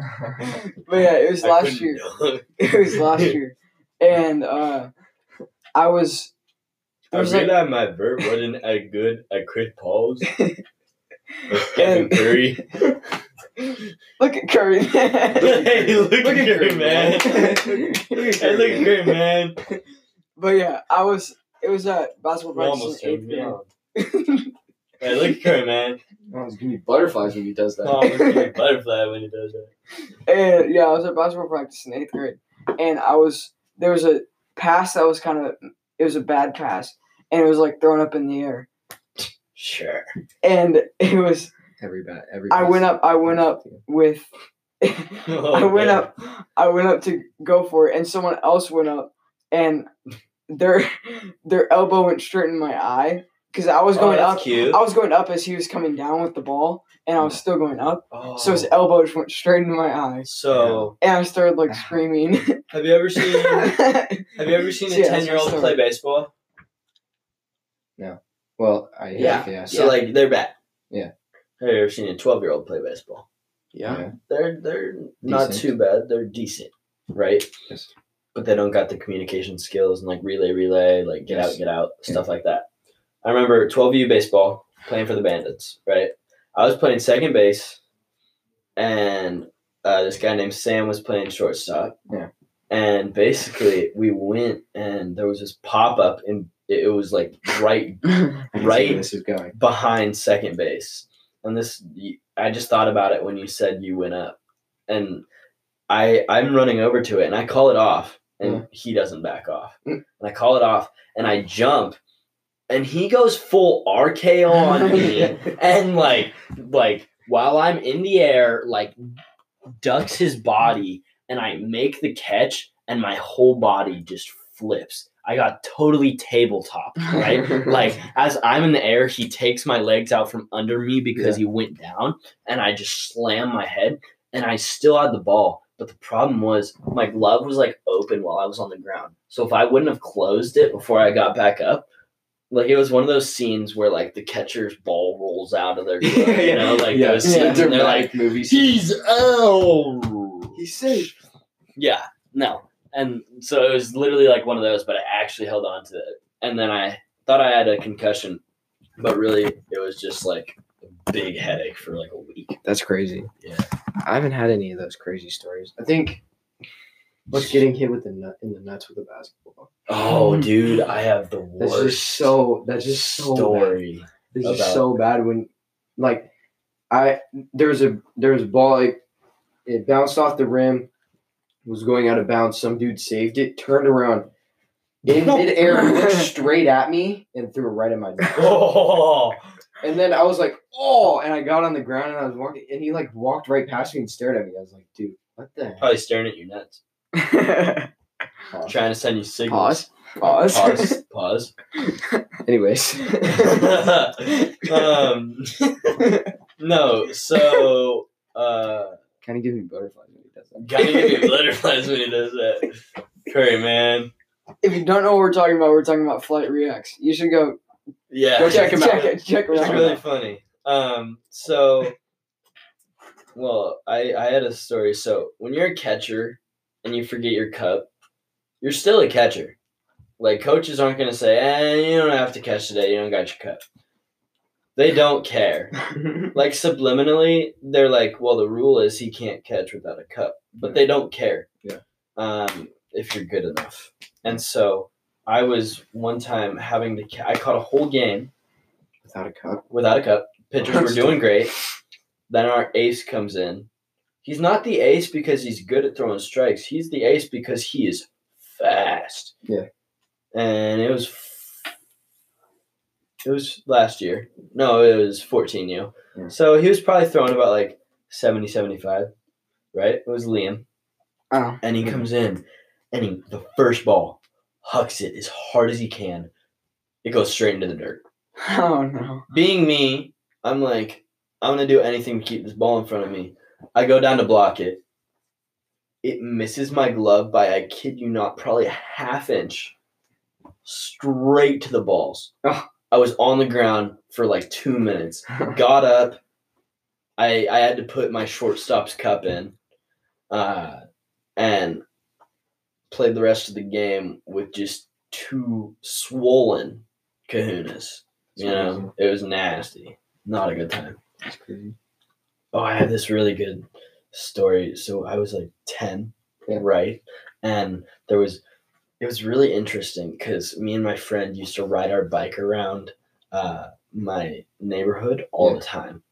but yeah, it was I last year. dunk. It was last year, and uh, I was. I was like realized my vert wasn't as good as Chris Paul's And- Curry. look at Curry. man. hey, look, at Curry, man. Look at Curry. hey, look at Curry, man. But yeah, I was. It was at basketball You practice almost in eighth grade. on. Hey, look at Curry, man. Oh, it's gonna be butterflies when he does that. Oh, it's like a butterfly when he does that. And yeah, I was at basketball practice in eighth grade, and I was there was a pass that was kind of it was a bad pass, and it was like thrown up in the air, Sure. and it was Every bat, every. I went up- I went up. with. I oh, went man. up, I went up to go for it, and someone else went up, and their their elbow went straight in my eye because I was Oh, going that's up. cute. I was going up as he was coming down with the ball, and I was still going up. Oh. So his oh. elbow just went straight into my eye, So, and I started like uh-huh. screaming. have you ever seen Have you ever seen a ten year old play baseball? No. Well, I Yeah. yeah. yeah. So like they're bad. Yeah. Have you ever seen a twelve year old play baseball? Yeah. They're they're not too bad. They're decent, right? Yes. But they don't got the communication skills and like relay, relay, like get Yes. out, get out, stuff like that. I remember twelve U baseball playing for the Bandits, right? I was playing second base, and uh, this guy named Sam was playing shortstop. Yeah. And basically, we went and there was this pop up, and it it was like right I can see where right This is going. behind second base. And this, I just thought about it when you said you went up, and I I'm running over to it, and I call it off, and Yeah. he doesn't back off, Mm. and I call it off, and I jump, and he goes full RK on me, and like like while I'm in the air, like ducks his body, and I make the catch, and my whole body just flips. I got totally tabletop, right? like as I'm in the air, he takes my legs out from under me because he went down, and I just slam my head, and I still had the ball. But the problem was my glove was like open while I was on the ground. So if I wouldn't have closed it before I got back up, like it was one of those scenes where like the catcher's ball rolls out of their glove, you know, like yeah, those a scenes, and they're like, movie. "He's out." he's safe. Yeah, no. And so it was literally like one of those, but I actually held on to it. And then I thought I had a concussion, but really it was just like a big headache for like a week. That's crazy. Yeah. I haven't had any of those crazy stories. I think what's getting hit with the nut in the nuts with a basketball. Oh, Mm. dude, I have the That's worst just so. That's just so bad. story. It's about- just so bad when, like, I there was a there was a ball like it bounced off the rim, was going out of bounds. Some dude saved it, turned around in midair, looked straight at me, and threw it right in my nose. Oh, And then I was like, oh, and I got on the ground and I was walking, and he like walked right past me and stared at me. I was like, dude, what the heck? probably staring at your nuts, trying to send you signals. Pause. Pause. Pause. Pause. Anyways, um, no, so uh, kind of give me butterflies when he does that. gotta give me butterflies when he does that. Curry, man. If you don't know what we're talking about, we're talking about Flight Reacts. You should go Yeah, go check him out. check Check, check him It's out. really funny. Um, so, well, I I had a story. So when you're a catcher and you forget your cup, you're still a catcher. Like coaches aren't gonna say, "Eh, you don't have to catch today. You don't got your cup." They don't care. like subliminally, they're like, "Well, the rule is he can't catch without a cup," but they don't care. Yeah. Um, if you're good enough, and so I was one time having to. Ca- I caught a whole game Without a cup. without a cup. Pitchers were doing great. Then our ace comes in. He's not the ace because he's good at throwing strikes. He's the ace because he is fast. Yeah. And it was it was last year. No, it was 14 You Yeah. So he was probably throwing about like 70 75, right? It was Liam. Oh. And he comes in and he the first ball hucks it as hard as he can. It goes straight into the dirt Oh no. being me, I'm like, I'm gonna do anything to keep this ball in front of me. I go down to block it. It misses my glove by I kid you not, probably a half inch, straight to the balls. Oh. I was on the ground for like two minutes. Got up. I I had to put my shortstop's cup in, uh, and played the rest of the game with just two swollen kahunas. You know, it was nasty. Not a good time. That's crazy. Oh, I had this really good story. So I was like 10, Yeah. right? And there was, it was really interesting because me and my friend used to ride our bike around uh, my neighborhood all the time.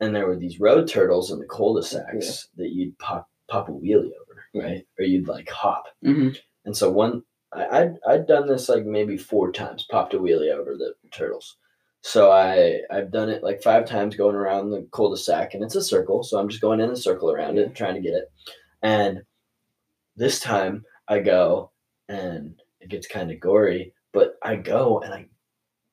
And there were these road turtles in the cul-de-sacs that you'd pop, pop a wheelie over, right? Or you'd like hop. hmm And so one, I, I'd, I'd done this like maybe four times, popped a wheelie over the turtles. So I, I've done it like five times going around the cul-de-sac and it's a circle. So I'm just going in a circle around it, trying to get it. And this time I go and it gets kind of gory, but I go and I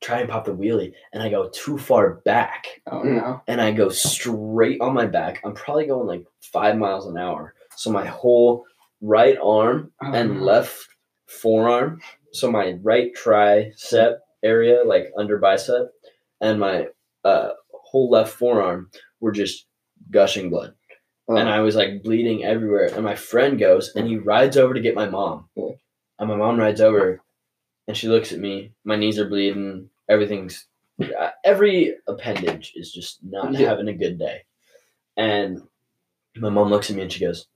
try and pop the wheelie and I go too far back Oh no. and I go straight on my back. I'm probably going like five miles an hour. So my whole right arm Oh, and no. left forearm, so my right tricep area, like under bicep, and my uh, whole left forearm were just gushing blood. Oh, and I was like bleeding everywhere. And my friend goes and he rides over to get my mom. Yeah. And my mom rides over and she looks at me. My knees are bleeding. Everything's every appendage is just not Yeah. having a good day. And my mom looks at me and she goes,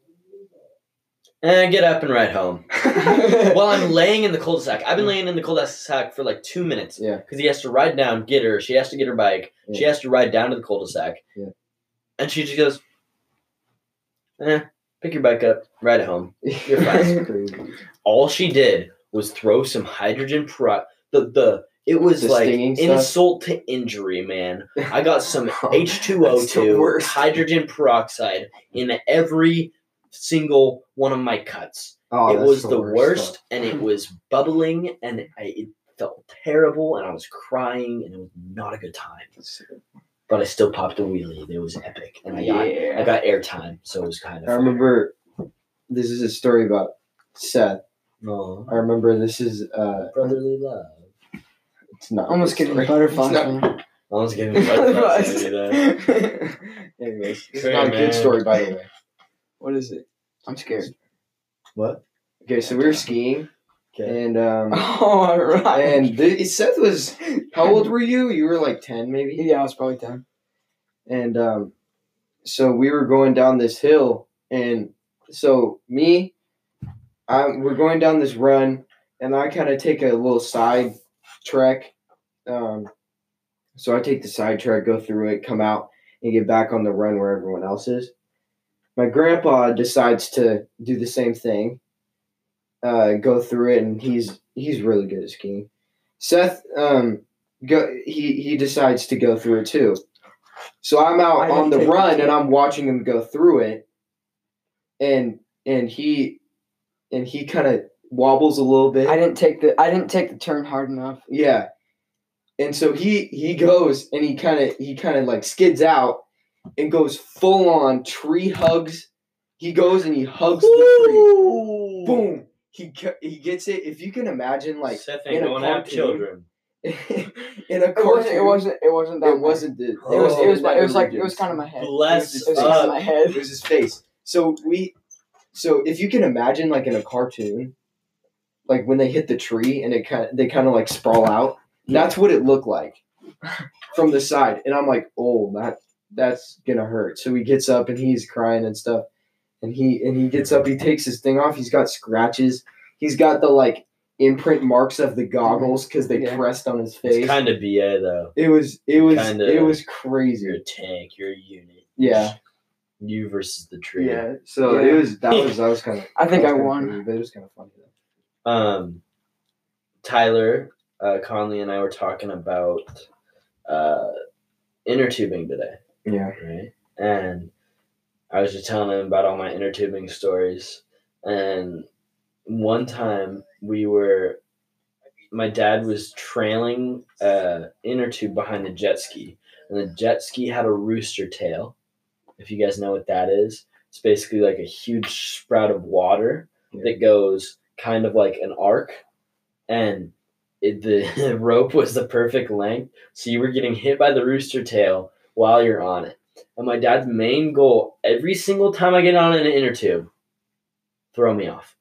"And get up and ride home." While I'm laying in the cul-de-sac, I've been laying in the cul-de-sac for like two minutes yeah. because he has to ride down, get her. She has to get her bike. She has to ride down to the cul-de-sac. Yeah. And she just goes, "Eh, pick your bike up, ride it home." You're fine. All she did was throw some hydrogen pro. The the it was The like stinging stuff? insult to injury, man. I got some oh, H two O two worst. hydrogen peroxide in every single one of my cuts. Oh, it was the worst, stuff. and it was bubbling, and I, it felt terrible, and I was crying, and it was not a good time. But I still popped a wheelie. It was epic, and I got I Yeah. got airtime, so it was kind of. I remember this is a story about Seth. Aw, I remember this is uh brotherly love. it's not Almost getting story. butterflies. It's not- man. I was giving you butterflies. when I did that. Anyways, it's Great, not a good story by the way. What is it? I'm scared. What? Okay, so we were skiing Okay. and um Oh, all right. and the, Seth was how old were you? You were like ten maybe? yeah, I was probably ten. and um, so we were going down this hill, and so me, I we're going down this run, and I kind of take a little side trek. Um, so I take the side trek, go through it, come out, and get back on the run where everyone else is. My grandpa decides to do the same thing, uh, go through it, and he's he's really good at skiing. Seth, um, go he he decides to go through it too. So I'm out on the run and I'm watching him go through it, and and he and he kind of wobbles a little bit. I didn't take the I didn't take the turn hard enough. Yeah. And so he he goes and he kind of he kind of like skids out and goes full on tree hugs. He goes and he hugs the tree. Boom. He he gets it. If you can imagine like Seth in ain't a going to have children. in a It cartoon. wasn't. It wasn't. It wasn't that. It bad. wasn't the. It was. It oh, was. my, it was like. It was kind of my head. Bless It was, it was kind of my It was his face. So we, so if you can imagine, like in a cartoon, like when they hit the tree and it kind of they kind of like sprawl out. That's what it looked like from the side, and I'm like, oh, that that's gonna hurt. So he gets up and he's crying and stuff, and he and he gets up. He takes his thing off. He's got scratches. He's got the like imprint marks of the goggles because they Yeah. pressed on his face. kind of BA though. it was it was kinda- it was You're crazy. a tank. You're a unit. Yeah. You versus the tree. Yeah. So Yeah. it was that was that was kind of I think I won. crazy, but it was kind of funny though. Um, Tyler uh, Conley and I were talking about uh, inner tubing today, Yeah. right? And I was just telling him about all my inner tubing stories. And one time we were, my dad was trailing a inner tube behind the jet ski, and the jet ski had a rooster tail. If you guys know what that is, it's basically like a huge sprout of water Yeah. that goes kind of like an arc, and it, the rope was the perfect length, so you were getting hit by the rooster tail while you're on it. And my dad's main goal every single time I get on an inner tube, throw me off.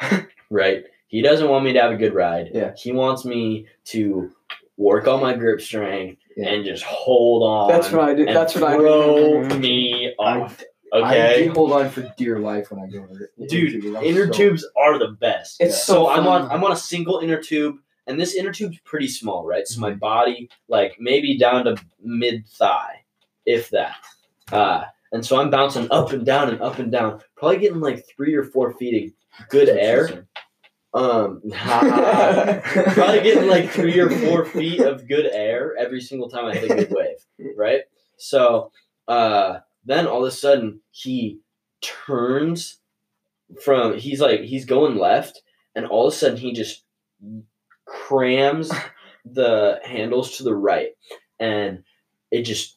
right? He doesn't want me to have a good ride. Yeah. He wants me to work on my grip strength Yeah. and just hold on. That's what I do. That's what I throw do. me I- off. I Okay. do hold on for dear life when I go over it. Dude, I'm inner so- tubes are the best. It's so so I'm on I'm on a single inner tube, and this inner tube's pretty small, right? So my Mm-hmm. body, like maybe down to mid thigh, if that. Uh, and so I'm bouncing up and down and up and down, probably getting like three or four feet of good air. Um, probably getting like three or four feet of good air every single time I hit a good wave, right? So uh, then all of a sudden he turns from he's like he's going left, and all of a sudden he just crams the handles to the right, and it just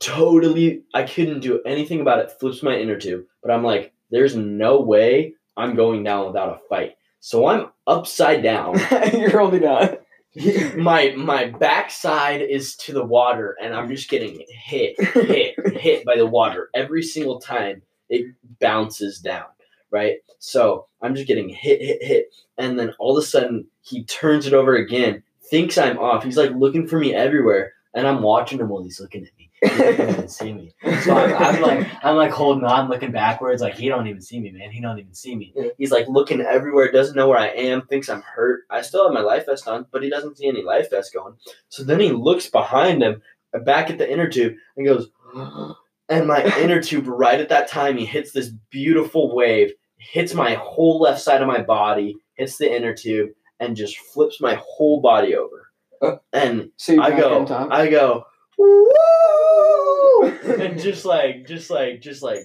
totally I couldn't do anything about it. Flips my inner tube, but I'm like, there's no way I'm going down without a fight. So I'm upside down You're holding on. my my backside is to the water and I'm just getting hit, hit, hit by the water every single time it bounces down. Right. So I'm just getting hit, hit, hit. And then all of a sudden he turns it over again, thinks I'm off. He's like looking for me everywhere. And I'm watching him while he's looking at me. He doesn't even see me. So I'm, I'm like I'm like holding on, looking backwards, like he don't even see me, man. He don't even see me. He's like looking everywhere, doesn't know where I am, thinks I'm hurt. I still have my life vest on, but he doesn't see any life vest going. So then he looks behind him, uh, back at the inner tube, and goes, and my inner tube right at that time, he hits this beautiful wave, hits my whole left side of my body, hits the inner tube, and just flips my whole body over. And So I go? I go, woo! and just like, just like, just like,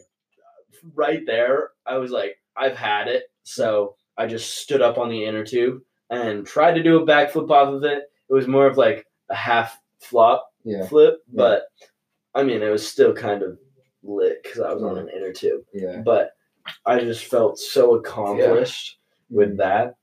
right there, I was like, I've had it. So I just stood up on the inner tube and tried to do a backflip off of it. It was more of like a half flop Yeah. flip, Yeah. but I mean, it was still kind of lit because I was on an inner tube. Yeah. But I just felt so accomplished with mm. that.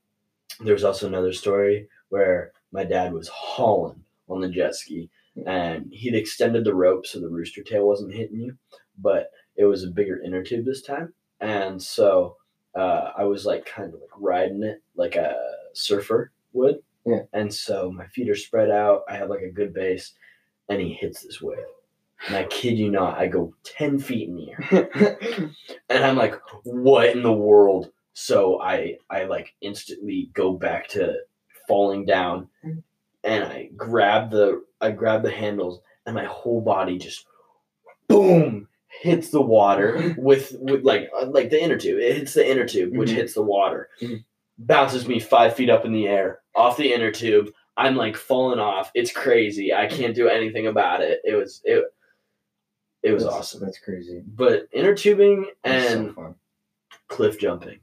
There was also another story where my dad was hauling on the jet ski and he'd extended the rope so the rooster tail wasn't hitting you, but it was a bigger inner tube this time. And so uh, I was like kind of like riding it like a surfer would. Yeah. And so my feet are spread out. I have like a good base and he hits this wave. And I kid you not, I go 10 feet in the air and I'm like, what in the world? So I I like instantly go back to falling down, and I grab the I grab the handles, and my whole body just boom hits the water with with like uh, like the inner tube. It hits the inner tube, which Mhm. hits the water, Mhm. bounces me five feet up in the air off the inner tube. I'm like falling off. It's crazy. I can't do anything about it. It was it. It was That's- awesome. That's crazy. But inner tubing and so cliff jumping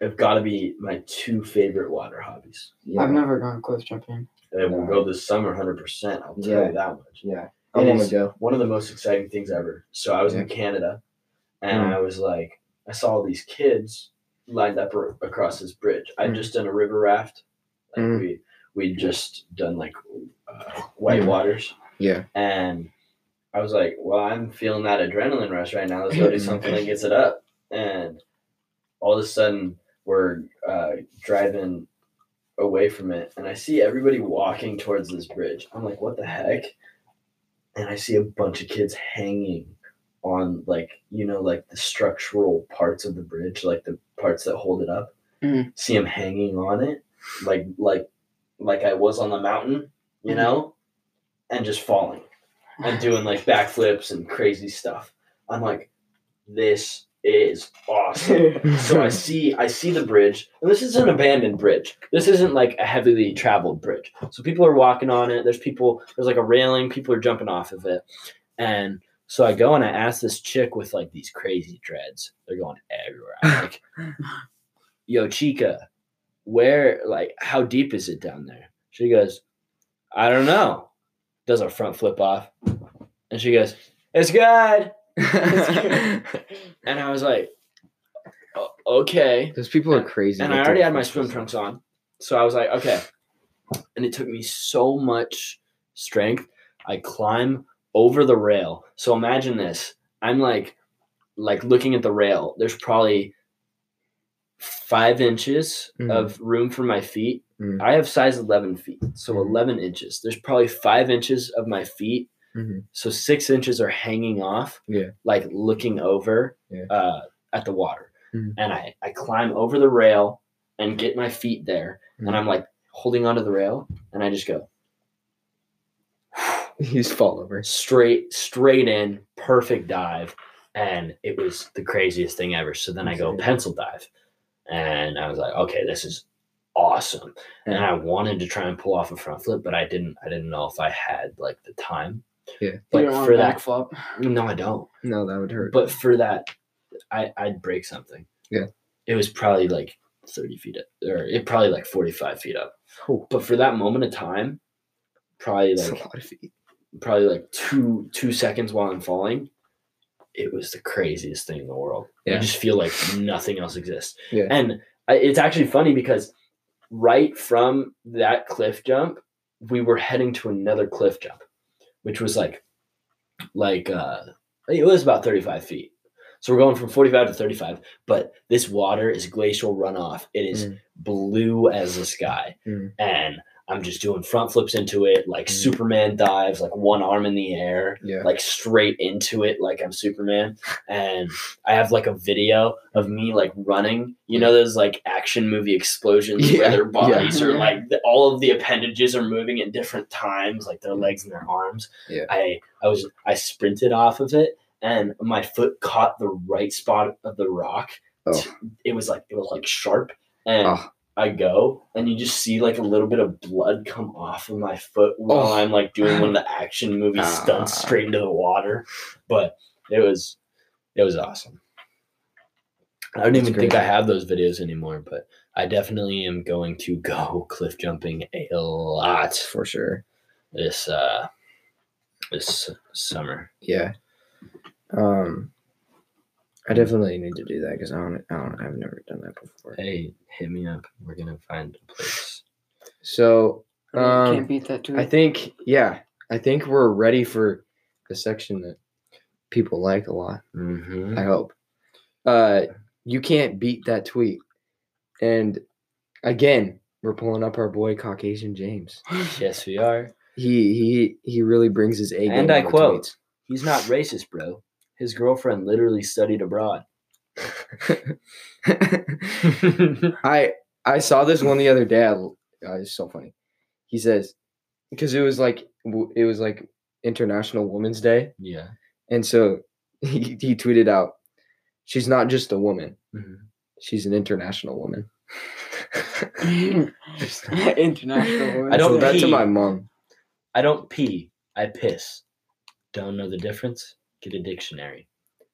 have got to be my two favorite water hobbies. Yeah. I've never gone cliff jumping. And we'll go this summer 100%. I'll tell Yeah. you that much. Yeah. I It want to go. one of the most exciting things ever. So I was in Canada and Mm. I was like, I saw all these kids lined up ar- across this bridge. I'd Mm. just done a river raft. Like Mm. we, we'd just done like uh, white Mm. waters. Yeah. And I was like, well, I'm feeling that adrenaline rush right now. Let's go do something that gets it up. And all of a sudden, we're uh, driving away from it, and I see everybody walking towards this bridge. I'm like, what the heck? And I see a bunch of kids hanging on, like, you know, like the structural parts of the bridge, like the parts that hold it up. Mhm. See them hanging on it, like, like, like I was on the mountain, you Mhm. know, and just falling and doing like backflips and crazy stuff. I'm like, this is awesome. so I see I see the bridge, and this is an abandoned bridge. This isn't like a heavily traveled bridge. So people are walking on it. There's people. There's like a railing. People are jumping off of it, and so I go and I ask this chick with like these crazy dreads. They're going everywhere. I'm like, "Yo, Chica, where? Like, how deep is it down there?" She goes, "I don't know." Does a front flip off, and she goes, "It's good." And I was like, "O- "Okay." Those people are crazy. and that I already had my swim trunks on. So I was like, okay. And it took me so much strength. I climb over the rail. So imagine this. I'm like like looking at the rail. There's probably five inches Mhm. of room for my feet. Mhm. I have size 11 feet. So Mhm. 11 inches. There's probably five inches of my feet. Mhm. So six inches are hanging off. Yeah. Like looking over Yeah. uh, at the water. Mhm. And I, I climb over the rail and get my feet there. Mhm. And I'm like holding onto the rail and I just go You just fall over. straight, straight in, perfect dive. And it was the craziest thing ever. So then I go pencil dive. And I was like, okay, this is awesome. And I wanted to try and pull off a front flip, but I didn't I didn't know if I had like the time. Yeah. You But don't want for that backflip. no, I don't. No, that would hurt. But for that, I I'd break something. Yeah. It was probably like thirty feet up, or it probably like forty five feet up. Oh, But for that moment of time, probably that's a like lot of feet. probably like two two seconds while I'm falling, it was the craziest thing in the world. Yeah. You just feel like nothing else exists. Yeah. And I, it's actually funny because right from that cliff jump, we were heading to another cliff jump, which was like, like uh, it was about 35 feet. So we're going from 45 to 35, but this water is glacial runoff. It is Mm. blue as the sky. Mm. And I'm just doing front flips into it, like Mm. Superman dives, like one arm in the air, Yeah. like straight into it, like I'm Superman. And I have like a video of me like running. You know those like action movie explosions Yeah, where their yeah. bodies are like the, all of the appendages are moving at different times, like their legs and their arms. Yeah. I I was I sprinted off of it and my foot caught the right spot of the rock. Oh. It was like it was like sharp and Oh. I go and you just see like a little bit of blood come off of my foot while Oh. I'm like doing one of the action movie stunts Ah. straight into the water. But it was it was awesome. I don't That's even think I have those videos anymore, but I definitely am going to go cliff jumping a lot for sure. this uh this summer. Yeah. Um, I definitely need to do that because I don't, I don't, I've never done that before. Hey, hit me up. We're gonna find a place. So, You um, can't beat that tweet. I think, yeah, I think we're ready for the section that people like a lot. Mm-hmm. I hope. Uh, you can't beat that tweet. And again, we're pulling up our boy Caucasian James. Yes, we are. He he he really brings his A game. And I on the quote, He's not racist, bro. His girlfriend literally studied abroad. I I saw this one the other day. I, uh, it's so funny. He says because it was like it was like International Women's Day, yeah. and so he, he tweeted out, "She's not just a woman; Mhm. she's an international woman." International. I don't Told that to my mom. I don't pee. I piss. Don't know the difference? Get a dictionary.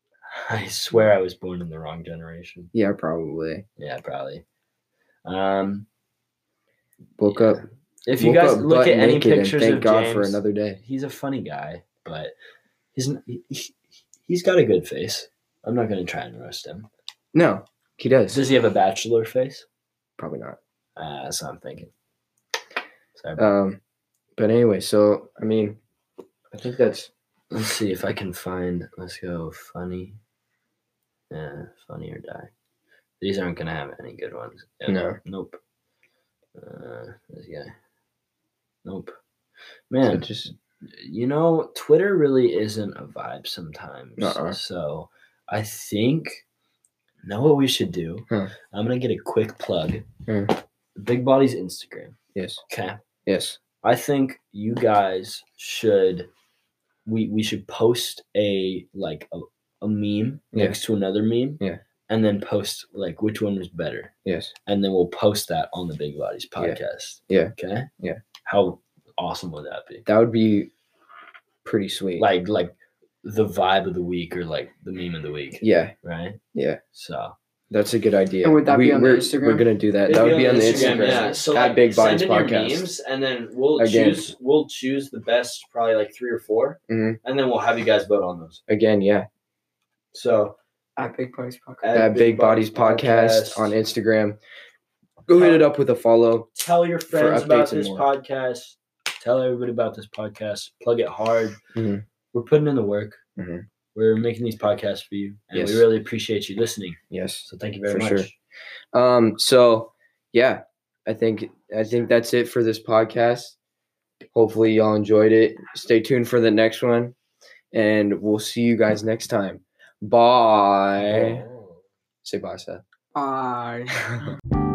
I swear I was born in the wrong generation. Yeah, probably. Yeah, probably. Um, Woke Yeah. up. if you guys look at any pictures thank of God James, for another day. he's a funny guy, but he's he, he- he's got a good face. I'm not gonna try and roast him. No, he does. Does he have a bachelor face? Probably not. Uh, that's what I'm thinking. Sorry. about- Um, but anyway, so I mean, I think that's Let's see if I can find. Let's go funny. Yeah, funny or die. These aren't gonna have any good ones. Yeah, No. Nope. Uh, this guy. Nope. so Man, just you know, Twitter really isn't a vibe sometimes. Uh-uh. So I think know what we should do. Huh. I'm gonna get a quick plug. Hmm. Big Bodies Instagram. yes, Okay. yes, I think you guys should we we should post a like a, a meme Yeah. next to another meme. Yeah. And then post like which one was better. yes. And then we'll post that on the Big Bodies Yeah. podcast. Yeah. Okay? Yeah. How awesome would that be? That would be pretty sweet. Like like the vibe of the week or like the meme of the week. yeah, Right? yeah. So That's a good idea. And would that be on the we're, Instagram? We're gonna do that. That would be on the Instagram. Yeah. So at like, Big Bodies send in your Podcast. memes, and then we'll Again. choose we'll choose the best, probably like three or 4 Mhm. and then we'll have you guys vote on those. Again, yeah. So At Big Boys Podcast. At Big Bodies Podcast on Instagram. Go hit it up with a follow. Tell your friends about this podcast. Tell everybody about this podcast. Plug it hard. Mhm. We're putting in the work. Mhm. We're making these podcasts for you, and Yes. we really appreciate you listening. Yes. So thank you very For much. sure. Um. So, yeah, I think I think that's it for this podcast. Hopefully, y'all enjoyed it. Stay tuned for the next one, and we'll see you guys next time. Bye. Say bye, Seth. Bye.